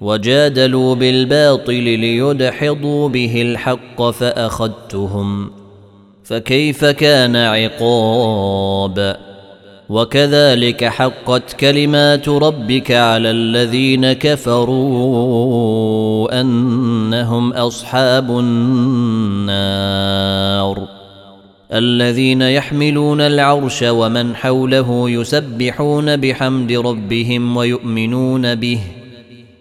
وجادلوا بالباطل ليدحضوا به الحق فأخذتهم فكيف كان عقاب؟ وكذلك حقت كلمات ربك على الذين كفروا أنهم أصحاب النار الذين يحملون العرش ومن حوله يسبحون بحمد ربهم ويؤمنون به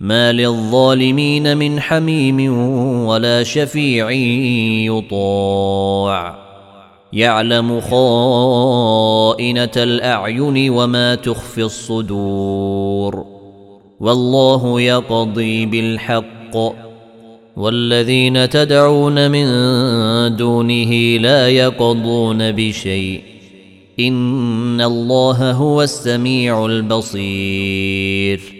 ما للظالمين من حميم ولا شفيع يطاع. يعلم خائنة الأعين وما تخفي الصدور. والله يقضي بالحق. والذين تدعون من دونه لا يقضون بشيء. إن الله هو السميع البصير.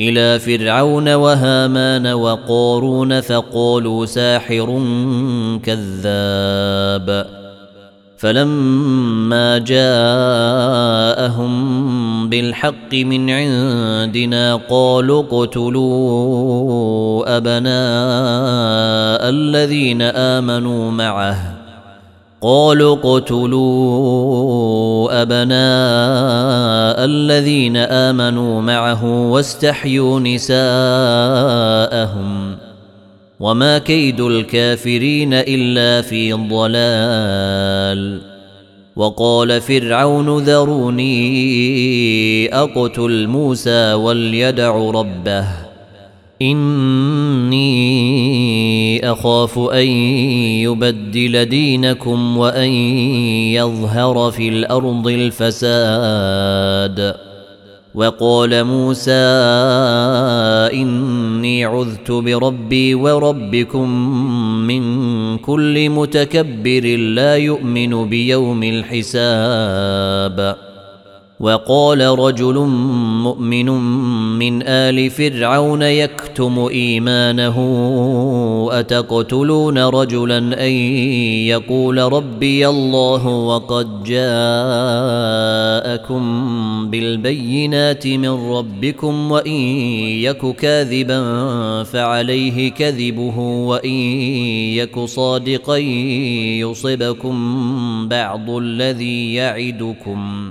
إلى فرعون وهامان وقارون فقالوا ساحر كذاب. فلما جاءهم بالحق من عندنا قالوا اقتلوا أبناء الذين آمنوا معه. قالوا اقتلوا أبناء الذين آمنوا معه واستحيوا نساءهم وما كيد الكافرين إلا في ضلال. وقال فرعون ذروني أقتل موسى وليدع ربه. إني أخاف أن يبدل دينكم وأن يظهر في الأرض الفساد. وقال موسى إني عذت بربي وربكم من كل متكبر لا يؤمن بيوم الحساب. وقال رجل مؤمن من آل فرعون يكتم إيمانه أتقتلون رجلا أن يقول ربي الله وقد جاءكم بالبينات من ربكم وإن يك كاذبا فعليه كذبه وإن يك صادقا يصبكم بعض الذي يعدكم.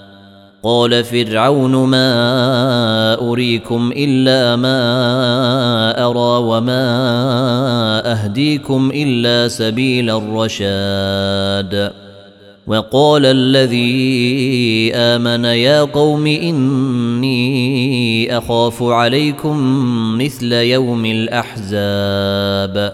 قال فرعون ما أريكم إلا ما أرى وما أهديكم إلا سبيل الرشاد. وقال الذي آمن يا قوم إني أخاف عليكم مثل يوم الأحزاب.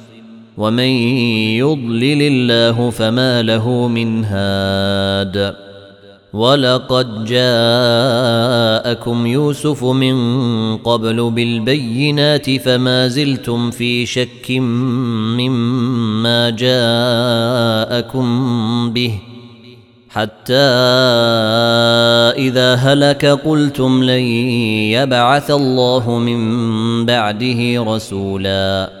ومن يضلل الله فما له من هاد ولقد جاءكم يوسف من قبل بالبينات فما زلتم في شك مما جاءكم به حتى اذا هلك قلتم لن يبعث الله من بعده رسولا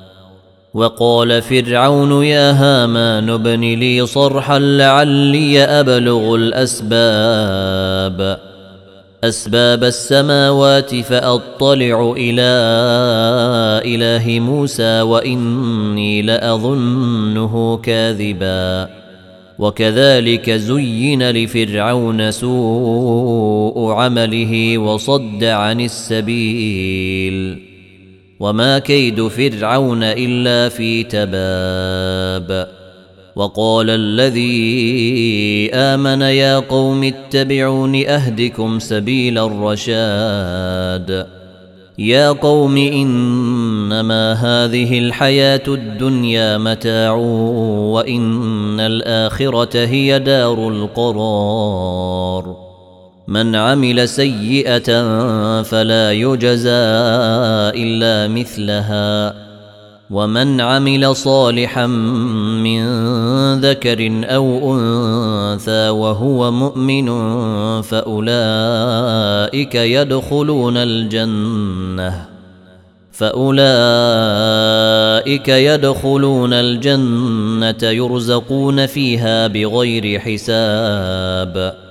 وقال فرعون يا هامان ابن لي صرحا لعلي أبلغ الأسباب. أسباب السماوات فأطلع إلى إله موسى وإني لأظنه كاذبا. وكذلك زين لفرعون سوء عمله وصد عن السبيل. وما كيد فرعون الا في تباب وقال الذي امن يا قوم اتبعون اهدكم سبيل الرشاد يا قوم انما هذه الحياة الدنيا متاع وان الاخره هي دار القرار من عمل سيئة فلا يجزى إلا مثلها. ومن عمل صالحا من ذكر أو أنثى وهو مؤمن فأولئك يدخلون الجنة. فأولئك يدخلون الجنة يرزقون فيها بغير حساب.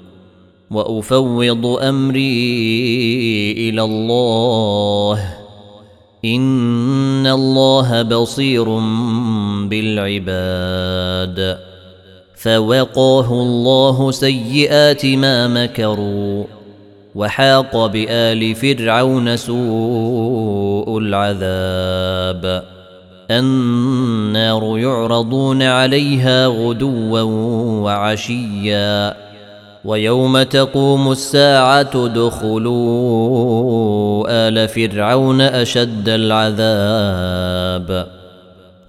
وأفوض أمري إلى الله. إن الله بصير بالعباد. فوقاه الله سيئات ما مكروا. وحاق بآل فرعون سوء العذاب. النار يعرضون عليها غدوا وعشيا. ويوم تقوم الساعة دخلوا آل فرعون أشد العذاب.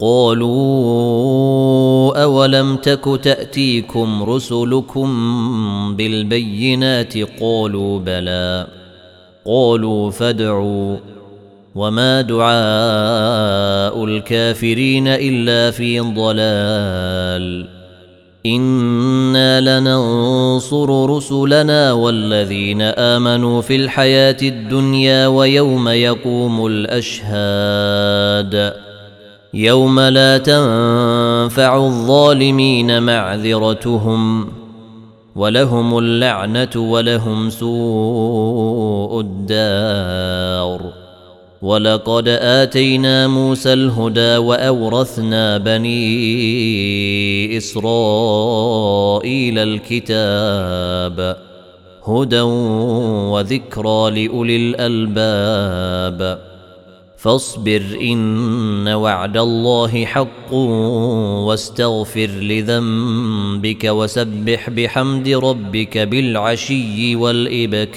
قالوا أولم تك تأتيكم رسلكم بالبينات قالوا بلى قالوا فادعوا وما دعاء الكافرين إلا في ضلال إنا لننصر رسلنا والذين آمنوا في الحياة الدنيا ويوم يقوم الأشهاد يوم لا تنفع الظالمين معذرتهم ولهم اللعنة ولهم سوء الدار. ولقد آتينا موسى الهدى وأورثنا بني إسرائيل الكتاب هدى وذكرى لأولي الألباب. فاصبر إن وعد الله حق واستغفر لذنبك وسبح بحمد ربك بالعشي والإبكار.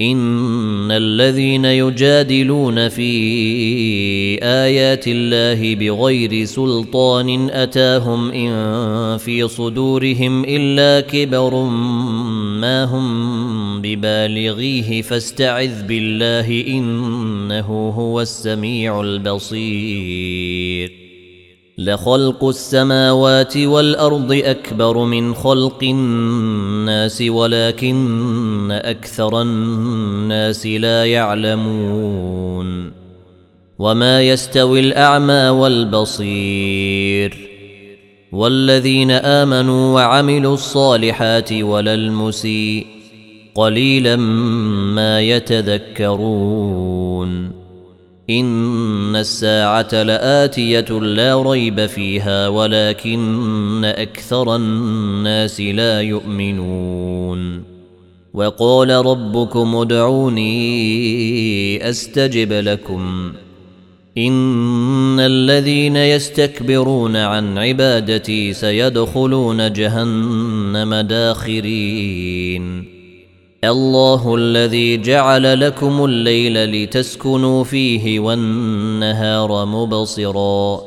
إن الذين يجادلون في آيات الله بغير سلطان أتاهم إن في صدورهم إلا كبر ما هم ببالغيه فاستعذ بالله إنه هو السميع البصير. لخلق السماوات والأرض أكبر من خلق الناس ولكن أكثر الناس لا يعلمون. وما يستوي الأعمى والبصير. والذين آمنوا وعملوا الصالحات ولا المسيء قليلا ما يتذكرون. إن الساعة لآتية لا ريب فيها ولكن أكثر الناس لا يؤمنون. وقال ربكم ادعوني أستجب لكم. إن الذين يستكبرون عن عبادتي سيدخلون جهنم داخرين. الله الذي جعل لكم الليل لتسكنوا فيه والنهار مبصرا.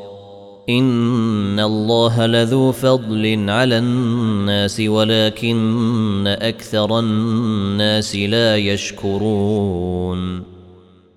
إن الله لذو فضل على الناس ولكن أكثر الناس لا يشكرون.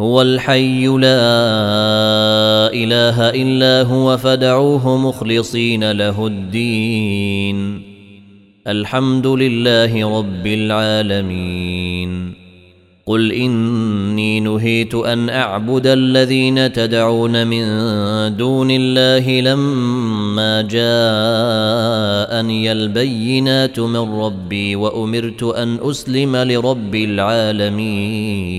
هو الحي لا إله إلا هو فدعوه مخلصين له الدين. الحمد لله رب العالمين. قل إني نهيت أن أعبد الذين تدعون من دون الله لما جاءني البينات من ربي وأمرت أن أسلم لرب العالمين.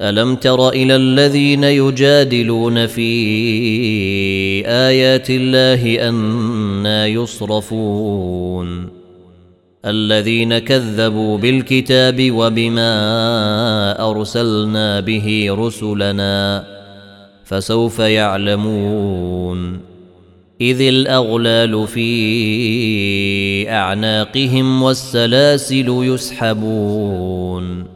ألم تر إلى الذين يجادلون في آيات الله أنا يصرفون؟ الذين كذبوا بالكتاب وبما أرسلنا به رسلنا فسوف يعلمون. إذ الأغلال في أعناقهم والسلاسل يسحبون.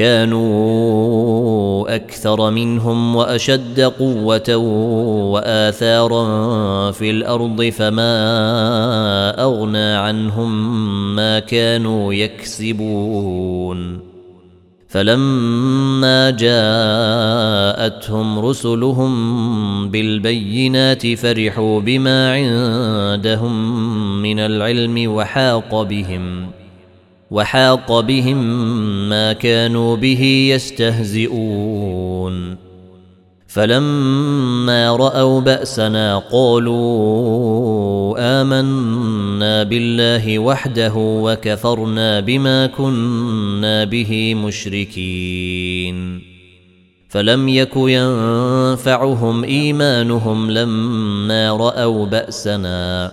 كانوا أكثر منهم وأشد قوة وآثارا في الأرض فما أغنى عنهم ما كانوا يكسبون. فلما جاءتهم رسلهم بالبينات فرحوا بما عندهم من العلم وحاق بهم. وحاق بهم ما كانوا به يستهزئون. فلما رأوا بأسنا قالوا آمنا بالله وحده وكفرنا بما كنا به مشركين. فلم يك ينفعهم إيمانهم لما رأوا بأسنا.